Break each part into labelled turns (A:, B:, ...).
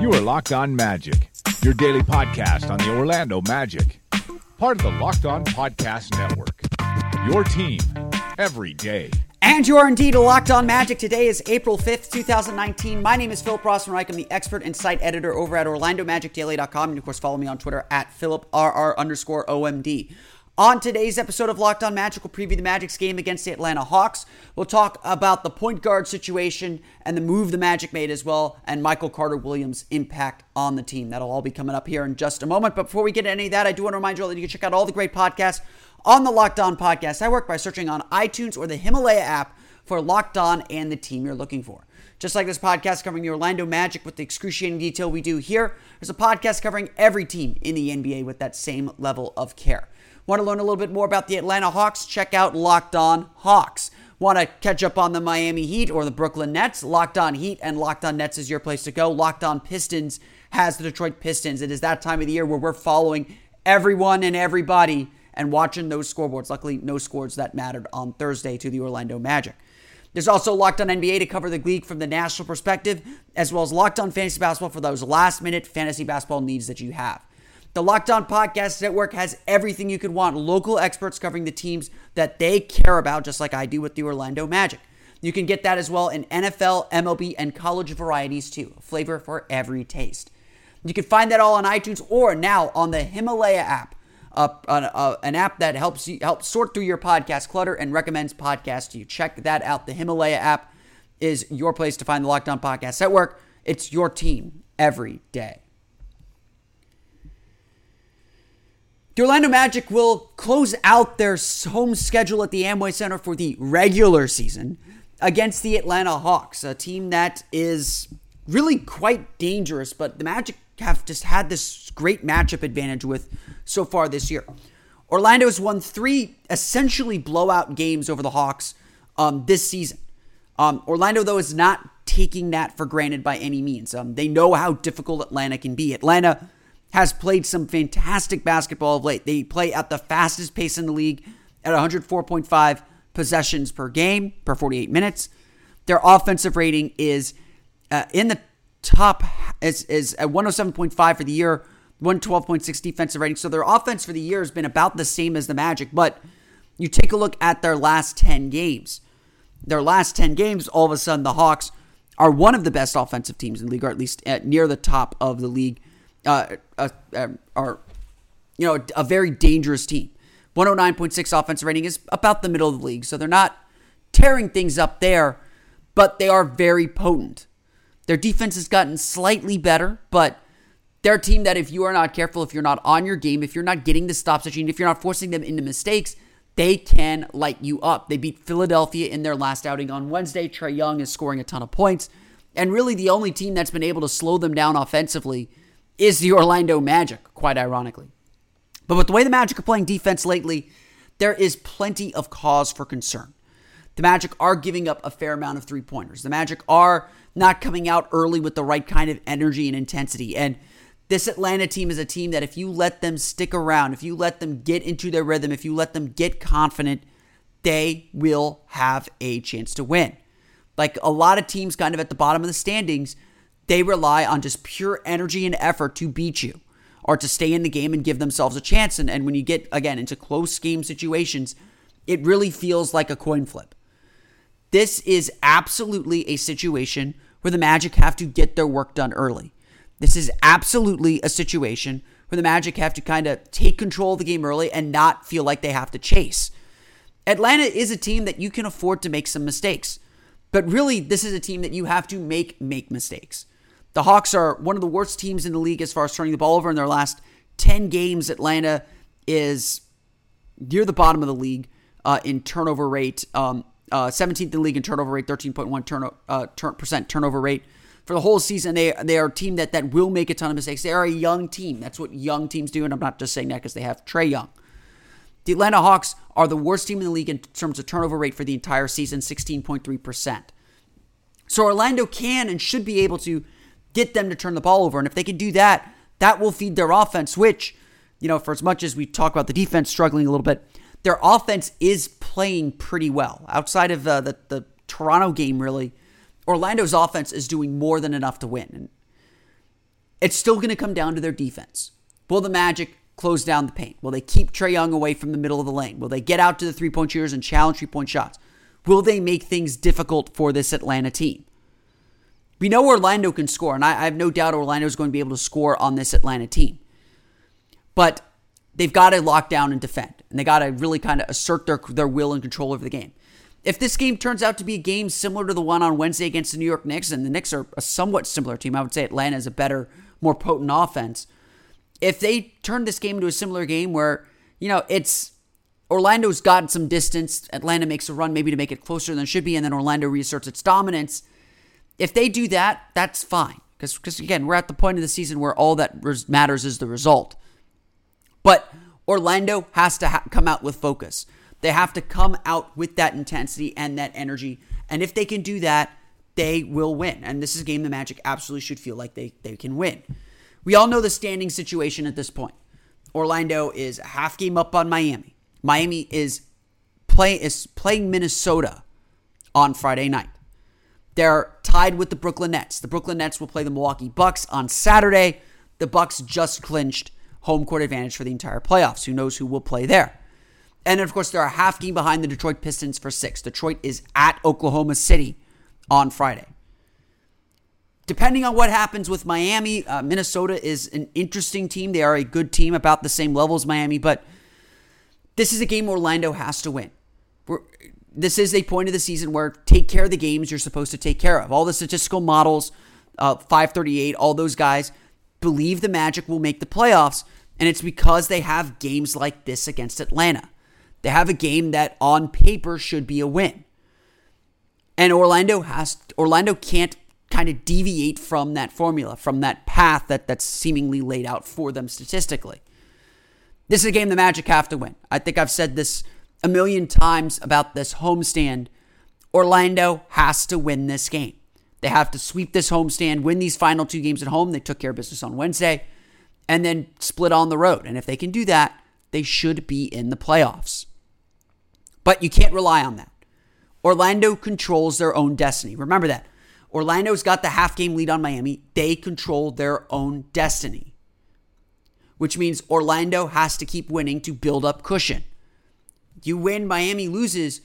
A: You are Locked On Magic, your daily podcast on the Orlando Magic, part of the Locked On Podcast Network. Your team every day.
B: And you are indeed locked on magic. Today is April 5th, 2019. My name is Philip Rossman-Reich. I'm the expert and site editor over at OrlandoMagicDaily.com. And of course, follow me on Twitter at PhilipRR underscore OMD. On today's episode of Locked On Magic, we'll preview the Magic's game against the Atlanta Hawks. We'll talk about the point guard situation and the move the Magic made as well, and Michael Carter Williams' impact on the team. That'll all be coming up here in just a moment. But before we get any of that, I do want to remind you all that you can check out all the great podcasts on the Locked On Podcast. I work by searching on iTunes or the Himalaya app for Locked On and the team you're looking for. Just like this podcast covering the Orlando Magic with the excruciating detail we do here, there's a podcast covering every team in the NBA with that same level of care. Want to learn a little bit more about the Atlanta Hawks? Check out Locked On Hawks. Want to catch up on the Miami Heat or the Brooklyn Nets? Locked On Heat and Locked On Nets is your place to go. Locked On Pistons has the Detroit Pistons. It is that time of the year where we're following everyone and everybody and watching those scoreboards. Luckily, no scores that mattered on Thursday to the Orlando Magic. There's also Locked On NBA to cover the league from the national perspective, as well as Locked On Fantasy Basketball for those last minute fantasy basketball needs that you have. The Locked On Podcast Network has everything you could want local experts covering the teams that they care about, just like I do with the Orlando Magic. You can get that as well in NFL, MLB, and college varieties too. Flavor for every taste. You can find that all on iTunes or now on the Himalaya app, uh, an, uh, an app that helps you help sort through your podcast clutter and recommends podcasts to you. Check that out. The Himalaya app is your place to find the Locked On Podcast Network. It's your team every day. The Orlando Magic will close out their home schedule at the Amway Center for the regular season against the Atlanta Hawks, a team that is really quite dangerous, but the Magic have just had this great matchup advantage with so far this year. Orlando has won three essentially blowout games over the Hawks um, this season. Um, Orlando, though, is not taking that for granted by any means. Um, they know how difficult Atlanta can be. Atlanta has played some fantastic basketball of late. They play at the fastest pace in the league at 104.5 possessions per game per 48 minutes. Their offensive rating is uh, in the top is is at 107.5 for the year, 112.6 defensive rating. So their offense for the year has been about the same as the Magic, but you take a look at their last 10 games. Their last 10 games, all of a sudden the Hawks are one of the best offensive teams in the league, or at least at near the top of the league uh, uh, uh, are, you know, a very dangerous team. 109.6 offensive rating is about the middle of the league, so they're not tearing things up there, but they are very potent. Their defense has gotten slightly better, but they're a team that if you are not careful, if you're not on your game, if you're not getting the stops that you need, if you're not forcing them into mistakes, they can light you up. They beat Philadelphia in their last outing on Wednesday. Trae Young is scoring a ton of points. And really, the only team that's been able to slow them down offensively is the Orlando Magic, quite ironically. But with the way the Magic are playing defense lately, there is plenty of cause for concern. The Magic are giving up a fair amount of three pointers. The Magic are not coming out early with the right kind of energy and intensity. And this Atlanta team is a team that if you let them stick around, if you let them get into their rhythm, if you let them get confident, they will have a chance to win. Like a lot of teams kind of at the bottom of the standings, they rely on just pure energy and effort to beat you or to stay in the game and give themselves a chance. And, and when you get, again, into close game situations, it really feels like a coin flip. This is absolutely a situation where the Magic have to get their work done early. This is absolutely a situation where the Magic have to kind of take control of the game early and not feel like they have to chase. Atlanta is a team that you can afford to make some mistakes. But really, this is a team that you have to make make mistakes. The Hawks are one of the worst teams in the league as far as turning the ball over in their last 10 games. Atlanta is near the bottom of the league uh, in turnover rate. Um, uh, 17th in the league in turnover rate, 13.1 turn, uh, turn, percent turnover rate. For the whole season, they they are a team that, that will make a ton of mistakes. They are a young team. That's what young teams do, and I'm not just saying that because they have Trae Young. The Atlanta Hawks are the worst team in the league in terms of turnover rate for the entire season, 16.3%. So Orlando can and should be able to get them to turn the ball over. And if they can do that, that will feed their offense, which, you know, for as much as we talk about the defense struggling a little bit, their offense is playing pretty well. Outside of uh, the, the Toronto game, really, Orlando's offense is doing more than enough to win. And it's still going to come down to their defense. Will the Magic close down the paint? Will they keep Trae Young away from the middle of the lane? Will they get out to the three point shooters and challenge three point shots? Will they make things difficult for this Atlanta team? We know Orlando can score, and I, I have no doubt Orlando is going to be able to score on this Atlanta team. But they've got to lock down and defend, and they got to really kind of assert their, their will and control over the game. If this game turns out to be a game similar to the one on Wednesday against the New York Knicks, and the Knicks are a somewhat similar team, I would say Atlanta is a better, more potent offense. If they turn this game into a similar game where, you know, it's Orlando's gotten some distance, Atlanta makes a run maybe to make it closer than it should be, and then Orlando reasserts its dominance if they do that, that's fine. Because, again, we're at the point of the season where all that res- matters is the result. But Orlando has to ha- come out with focus. They have to come out with that intensity and that energy. And if they can do that, they will win. And this is a game the Magic absolutely should feel like they, they can win. We all know the standing situation at this point. Orlando is a half game up on Miami. Miami is play is playing Minnesota on Friday night. They're tied with the Brooklyn Nets. The Brooklyn Nets will play the Milwaukee Bucks on Saturday. The Bucks just clinched home court advantage for the entire playoffs. Who knows who will play there? And of course, they're a half game behind the Detroit Pistons for six. Detroit is at Oklahoma City on Friday. Depending on what happens with Miami, uh, Minnesota is an interesting team. They are a good team, about the same level as Miami, but this is a game Orlando has to win. We're, this is a point of the season where take care of the games you're supposed to take care of. All the statistical models, uh, 538, all those guys believe the Magic will make the playoffs, and it's because they have games like this against Atlanta. They have a game that on paper should be a win. And Orlando has Orlando can't kind of deviate from that formula, from that path that, that's seemingly laid out for them statistically. This is a game the Magic have to win. I think I've said this a million times about this homestand. Orlando has to win this game. They have to sweep this homestand, win these final two games at home. They took care of business on Wednesday, and then split on the road. And if they can do that, they should be in the playoffs. But you can't rely on that. Orlando controls their own destiny. Remember that. Orlando's got the half game lead on Miami. They control their own destiny, which means Orlando has to keep winning to build up cushion. You win, Miami loses,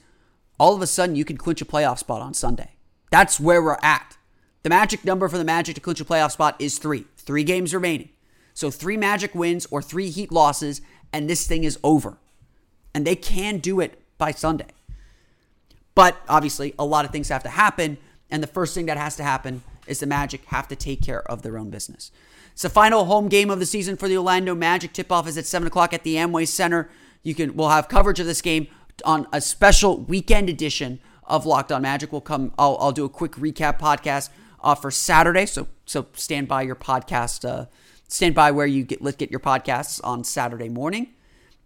B: all of a sudden you can clinch a playoff spot on Sunday. That's where we're at. The magic number for the Magic to clinch a playoff spot is three. Three games remaining. So three Magic wins or three Heat losses, and this thing is over. And they can do it by Sunday. But obviously, a lot of things have to happen. And the first thing that has to happen is the Magic have to take care of their own business. It's the final home game of the season for the Orlando Magic. Tip off is at 7 o'clock at the Amway Center. You can we'll have coverage of this game on a special weekend edition of Locked On Magic. We'll come. I'll, I'll do a quick recap podcast uh, for Saturday. So so stand by your podcast. Uh, stand by where you get let's get your podcasts on Saturday morning.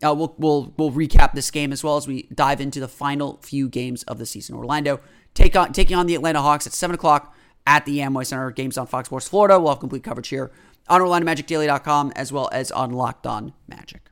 B: Uh, we'll we'll we'll recap this game as well as we dive into the final few games of the season. Orlando take on taking on the Atlanta Hawks at seven o'clock at the Amway Center. Games on Fox Sports Florida. We'll have complete coverage here on OrlandoMagicDaily.com as well as on Locked On Magic.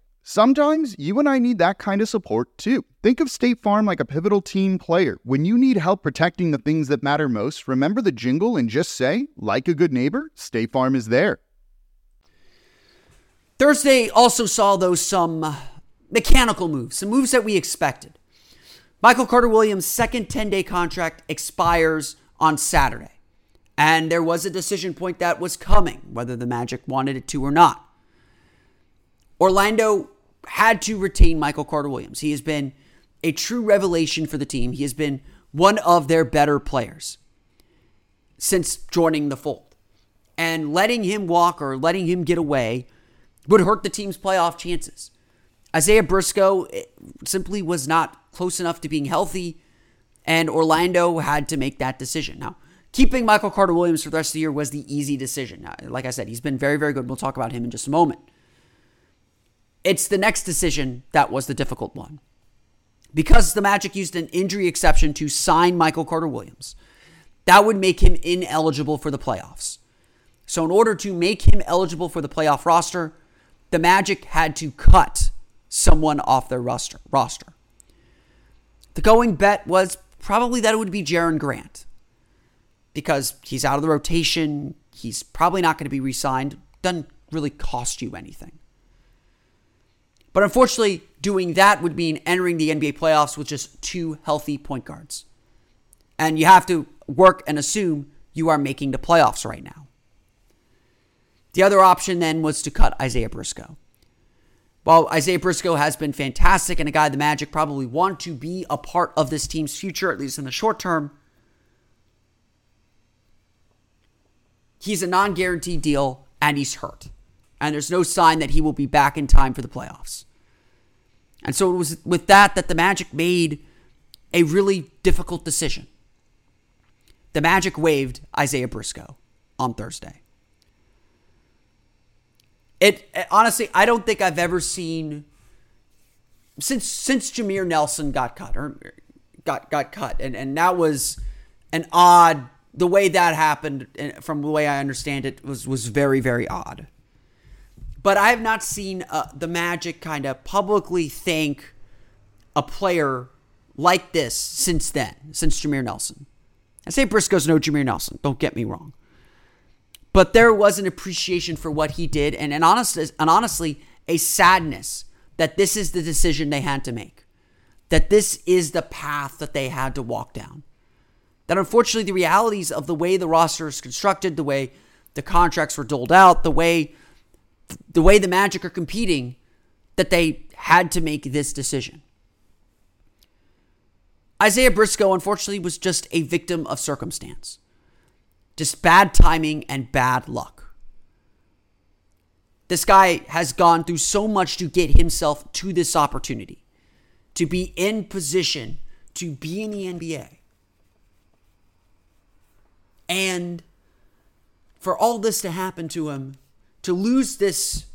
C: Sometimes you and I need that kind of support too. Think of State Farm like a pivotal team player. When you need help protecting the things that matter most, remember the jingle and just say, like a good neighbor, State Farm is there.
B: Thursday also saw, though, some mechanical moves, some moves that we expected. Michael Carter Williams' second 10 day contract expires on Saturday. And there was a decision point that was coming, whether the Magic wanted it to or not. Orlando had to retain Michael Carter Williams. He has been a true revelation for the team. He has been one of their better players since joining the fold. And letting him walk or letting him get away would hurt the team's playoff chances. Isaiah Briscoe eh, simply was not close enough to being healthy, and Orlando had to make that decision. Now, keeping Michael Carter Williams for the rest of the year was the easy decision. Now, like I said, he's been very, very good. We'll talk about him in just a moment. It's the next decision that was the difficult one. Because the Magic used an injury exception to sign Michael Carter Williams, that would make him ineligible for the playoffs. So, in order to make him eligible for the playoff roster, the Magic had to cut someone off their roster. roster. The going bet was probably that it would be Jerian Grant because he's out of the rotation. He's probably not going to be re signed. Doesn't really cost you anything. But unfortunately, doing that would mean entering the NBA playoffs with just two healthy point guards. And you have to work and assume you are making the playoffs right now. The other option then was to cut Isaiah Briscoe. While Isaiah Briscoe has been fantastic and a guy the Magic probably want to be a part of this team's future, at least in the short term, he's a non guaranteed deal and he's hurt. And there's no sign that he will be back in time for the playoffs. And so it was with that that the Magic made a really difficult decision. The Magic waived Isaiah Briscoe on Thursday. It, it, honestly, I don't think I've ever seen since since Jameer Nelson got cut or got got cut, and and that was an odd the way that happened. From the way I understand it, was was very very odd. But I have not seen uh, the Magic kind of publicly thank a player like this since then, since Jameer Nelson. I say Briscoe's no Jameer Nelson. Don't get me wrong. But there was an appreciation for what he did, and an honest, and honestly, a sadness that this is the decision they had to make, that this is the path that they had to walk down. That unfortunately, the realities of the way the roster is constructed, the way the contracts were doled out, the way the way the Magic are competing, that they had to make this decision. Isaiah Briscoe, unfortunately, was just a victim of circumstance. Just bad timing and bad luck. This guy has gone through so much to get himself to this opportunity, to be in position to be in the NBA. And for all this to happen to him, to lose this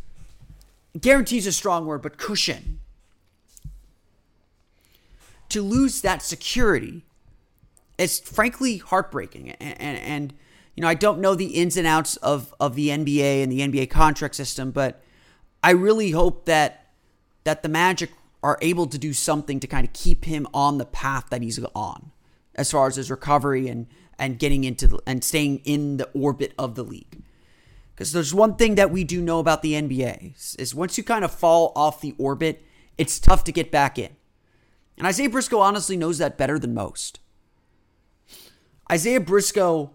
B: guarantees a strong word, but cushion. To lose that security is frankly heartbreaking. And, and, and you know, I don't know the ins and outs of, of the NBA and the NBA contract system, but I really hope that that the Magic are able to do something to kind of keep him on the path that he's on, as far as his recovery and and getting into the, and staying in the orbit of the league. Because there's one thing that we do know about the NBA is once you kind of fall off the orbit, it's tough to get back in. And Isaiah Briscoe honestly knows that better than most. Isaiah Briscoe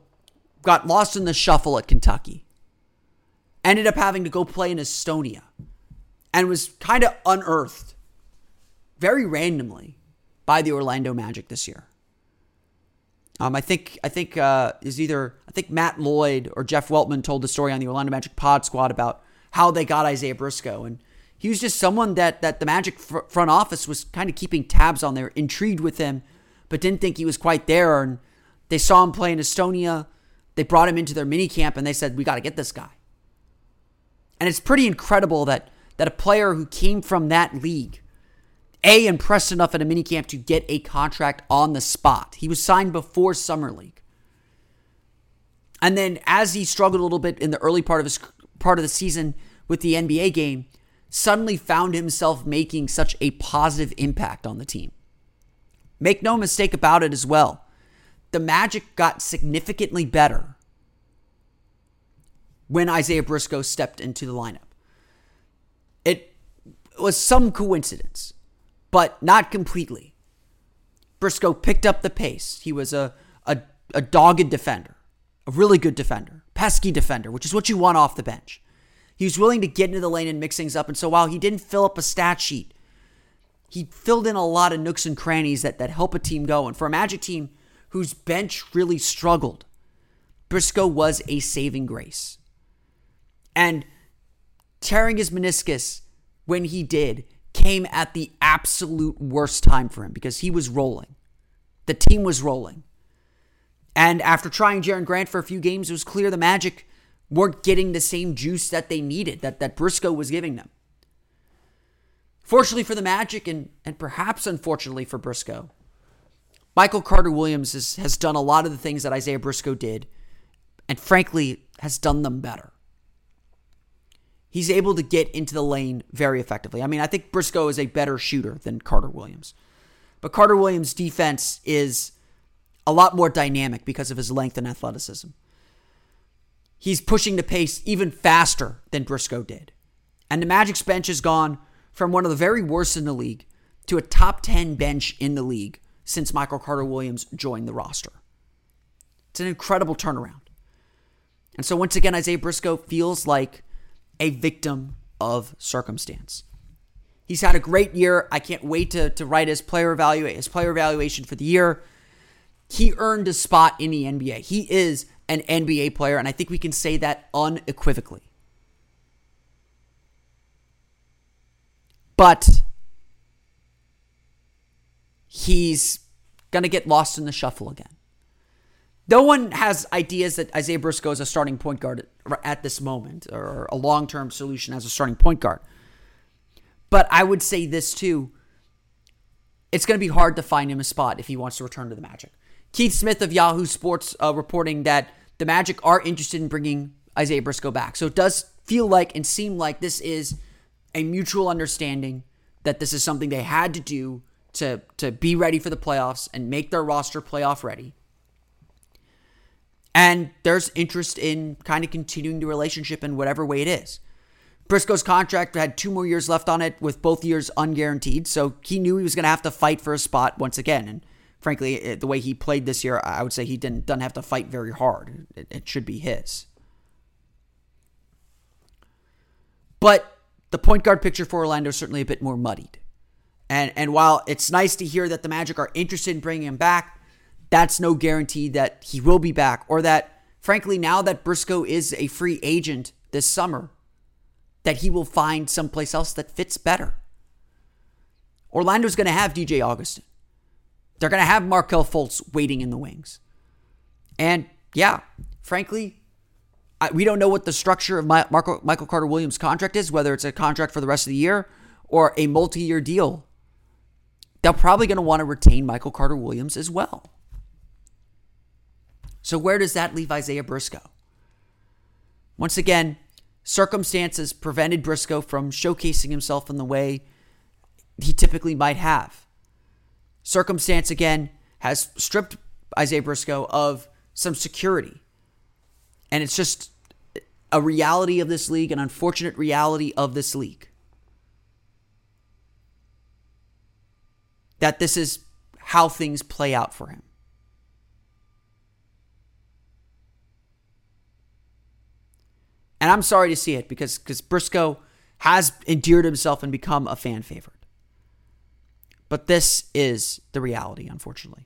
B: got lost in the shuffle at Kentucky, ended up having to go play in Estonia, and was kind of unearthed very randomly by the Orlando Magic this year. Um, I think I think uh, is either I think Matt Lloyd or Jeff Weltman told the story on the Orlando Magic Pod Squad about how they got Isaiah Briscoe, and he was just someone that that the Magic fr- front office was kind of keeping tabs on. They were intrigued with him, but didn't think he was quite there. And they saw him play in Estonia. They brought him into their mini camp, and they said, "We got to get this guy." And it's pretty incredible that that a player who came from that league a, impressed enough at a minicamp to get a contract on the spot. He was signed before Summer League. And then as he struggled a little bit in the early part of his part of the season with the NBA game, suddenly found himself making such a positive impact on the team. Make no mistake about it as well. The Magic got significantly better when Isaiah Briscoe stepped into the lineup. It was some coincidence, but not completely. Briscoe picked up the pace. He was a, a, a dogged defender, a really good defender, pesky defender, which is what you want off the bench. He was willing to get into the lane and mix things up. And so while he didn't fill up a stat sheet, he filled in a lot of nooks and crannies that, that help a team go. And for a Magic team whose bench really struggled, Briscoe was a saving grace. And tearing his meniscus when he did came at the absolute worst time for him because he was rolling. The team was rolling. And after trying Jerian Grant for a few games, it was clear the Magic weren't getting the same juice that they needed, that, that Briscoe was giving them. Fortunately for the Magic, and, and perhaps unfortunately for Briscoe, Michael Carter Williams has, has done a lot of the things that Isaiah Briscoe did, and frankly, has done them better he's able to get into the lane very effectively. I mean, I think Briscoe is a better shooter than Carter Williams. But Carter Williams' defense is a lot more dynamic because of his length and athleticism. He's pushing the pace even faster than Briscoe did. And the Magic's bench has gone from one of the very worst in the league to a top 10 bench in the league since Michael Carter Williams joined the roster. It's an incredible turnaround. And so, once again, Isaiah Briscoe feels like a victim of circumstance. He's had a great year. I can't wait to, to write his player evaluate his player evaluation for the year. He earned a spot in the NBA. He is an NBA player, and I think we can say that unequivocally. But he's going to get lost in the shuffle again. No one has ideas that Isaiah Briscoe is a starting point guard at this moment or a long term solution as a starting point guard. But I would say this too it's going to be hard to find him a spot if he wants to return to the Magic. Keith Smith of Yahoo Sports uh, reporting that the Magic are interested in bringing Isaiah Briscoe back. So it does feel like and seem like this is a mutual understanding that this is something they had to do to to be ready for the playoffs and make their roster playoff ready. And there's interest in kind of continuing the relationship in whatever way it is. Briscoe's contract had two more years left on it, with both years unguaranteed. So he knew he was going to have to fight for a spot once again. And frankly, eh, the way he played this year, I would say he didn't doesn't have to fight very hard. It, it should be his. But the point guard picture for Orlando is certainly a bit more muddied. And and while it's nice to hear that the Magic are interested in bringing him back, that's no guarantee that he will be back or that, frankly, now that Briscoe is a free agent this summer, that he will find someplace else that fits better. Orlando's going to have DJ Augustin. They're going to have Markelle Fultz waiting in the wings. And yeah, frankly, I, we don't know what the structure of my, Marco, Michael Carter Williams' contract is, whether it's a contract for the rest of the year or a multi year deal. They're probably going to want to retain Michael Carter Williams as well. So, where does that leave Isaiah Briscoe? Once again, circumstances prevented Briscoe from showcasing himself in the way he typically might have. Circumstance, again, has stripped Isaiah Briscoe of some security. And it's just a reality of this league, an unfortunate reality of this league. That this is how things play out for him. And I'm sorry to see it because because Briscoe has endeared himself and become a fan favorite. But this is the reality, unfortunately.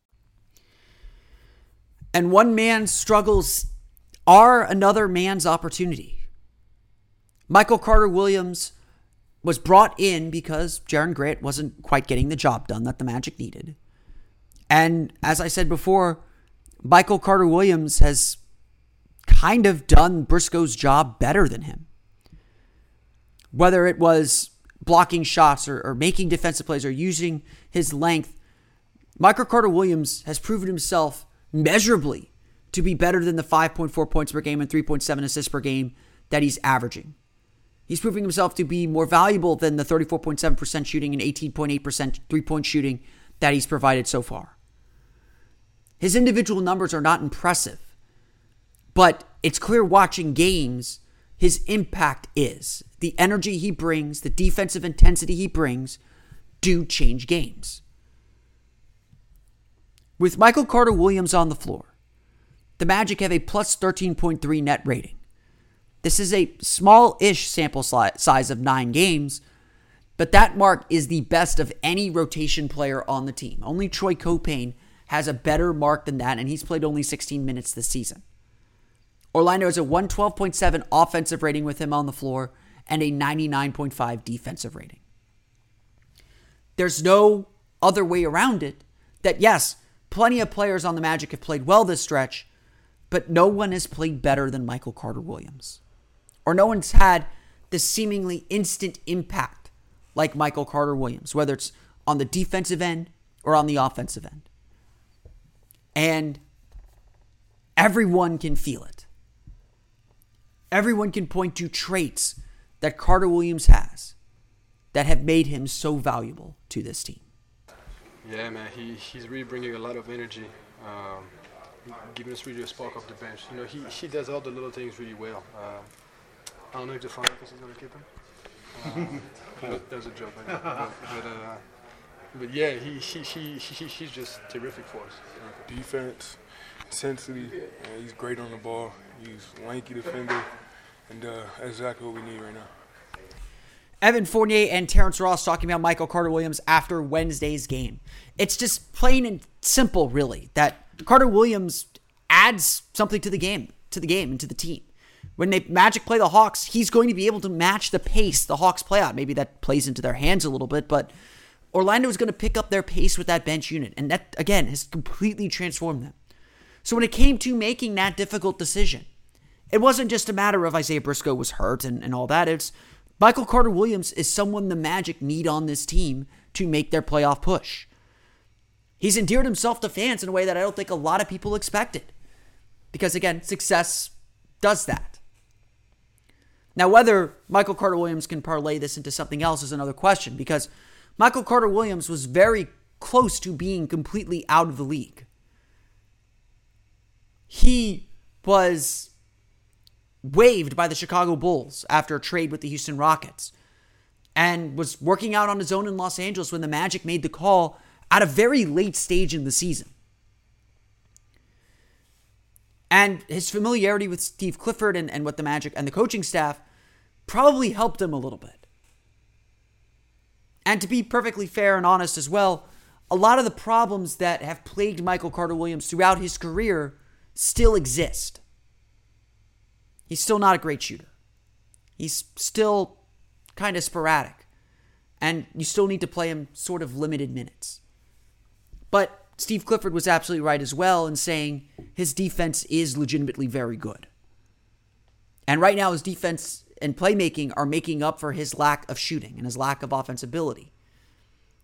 B: And one man's struggles are another man's opportunity. Michael Carter Williams was brought in because Jerian Grant wasn't quite getting the job done that the Magic needed. And as I said before, Michael Carter Williams has kind of done Briscoe's job better than him. Whether it was blocking shots or, or making defensive plays or using his length, Michael Carter Williams has proven himself measurably to be better than the 5.4 points per game and 3.7 assists per game that he's averaging. He's proving himself to be more valuable than the 34.7% shooting and 18.8% three point shooting that he's provided so far. His individual numbers are not impressive, but it's clear watching games his impact is. The energy he brings, the defensive intensity he brings do change games. With Michael Carter Williams on the floor, the Magic have a plus 13.3 net rating. This is a small ish sample size of nine games, but that mark is the best of any rotation player on the team. Only Troy Caupain has a better mark than that, and he's played only 16 minutes this season. Orlando has a 112.7 offensive rating with him on the floor and a 99.5 defensive rating. There's no other way around it that, yes, plenty of players on the Magic have played well this stretch, but no one has played better than Michael Carter Williams. Or no one's had the seemingly instant impact like Michael Carter Williams, whether it's on the defensive end or on the offensive end. And everyone can feel it. Everyone can point to traits that Carter Williams has that have made him so valuable to this team.
D: Yeah, man, he, he's really bringing a lot of energy, um, giving us really a spark off the bench. You know, he, he does all the little things really well. Uh, I don't know if the front office is going to keep him. Uh, that was a joke, but, but, uh, but yeah, he, he, he, he, he's just terrific for us.
E: Defense, intensity, he's great on the ball. He's lanky defender, and uh, exactly what we need right now.
B: Evan Fournier and Terrence Ross talking about Michael Carter Williams after Wednesday's game. It's just plain and simple, really, that Carter Williams adds something to the game, to the game, and to the team. When they Magic play the Hawks, he's going to be able to match the pace the Hawks play out. Maybe that plays into their hands a little bit, but Orlando is going to pick up their pace with that bench unit, and that again has completely transformed them. So when it came to making that difficult decision, it wasn't just a matter of Isaiah Briscoe was hurt and, and all that. It's Michael Carter Williams is someone the Magic need on this team to make their playoff push. He's endeared himself to fans in a way that I don't think a lot of people expected. Because again, success does that. Now, whether Michael Carter Williams can parlay this into something else is another question because Michael Carter Williams was very close to being completely out of the league. He was waived by the Chicago Bulls after a trade with the Houston Rockets and was working out on his own in Los Angeles when the Magic made the call at a very late stage in the season. And his familiarity with Steve Clifford and, and what the Magic and the coaching staff probably helped him a little bit. And to be perfectly fair and honest as well, a lot of the problems that have plagued Michael Carter Williams throughout his career still exist. He's still not a great shooter. He's still kind of sporadic. And you still need to play him sort of limited minutes. But Steve Clifford was absolutely right as well in saying his defense is legitimately very good. And right now, his defense and playmaking are making up for his lack of shooting and his lack of offense ability.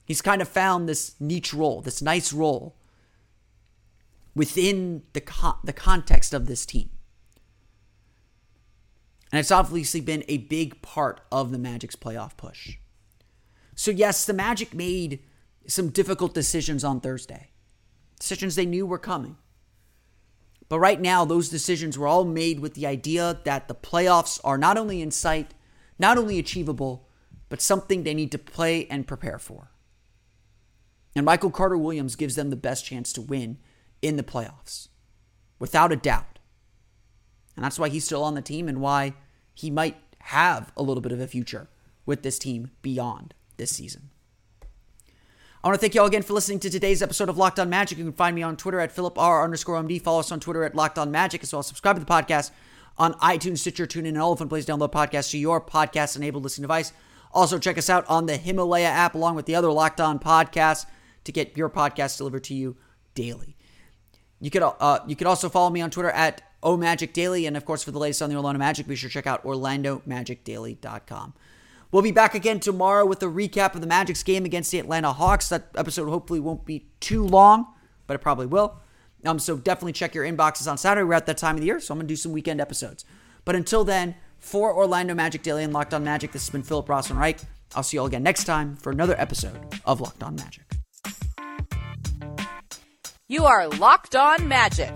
B: He's kind of found this niche role, this nice role within the, the context of this team. And it's obviously been a big part of the Magic's playoff push. So, yes, the Magic made some difficult decisions on Thursday, decisions they knew were coming. But right now, those decisions were all made with the idea that the playoffs are not only in sight, not only achievable, but something they need to play and prepare for. And Michael Carter Williams gives them the best chance to win in the playoffs, without a doubt. And that's why he's still on the team and why he might have a little bit of a future with this team beyond this season. I want to thank you all again for listening to today's episode of Locked On Magic. You can find me on Twitter at Philip R underscore MD. Follow us on Twitter at Locked On Magic as well. Subscribe to the podcast on iTunes, Stitcher, TuneIn, and all the fun places. Download podcasts to your podcast-enabled listening device. Also, check us out on the Himalaya app along with the other Locked On podcasts to get your podcast delivered to you daily. You could uh, you could also follow me on Twitter at omagicdaily, and of course for the latest on the Orlando Magic, be sure to check out OrlandoMagicDaily.com. We'll be back again tomorrow with a recap of the Magic's game against the Atlanta Hawks. That episode hopefully won't be too long, but it probably will. Um, so definitely check your inboxes on Saturday. We're at that time of the year, so I'm gonna do some weekend episodes. But until then, for Orlando Magic Daily and Locked On Magic, this has been Philip Rossman-Reich. I'll see you all again next time for another episode of Locked On Magic.
F: You are Locked On Magic,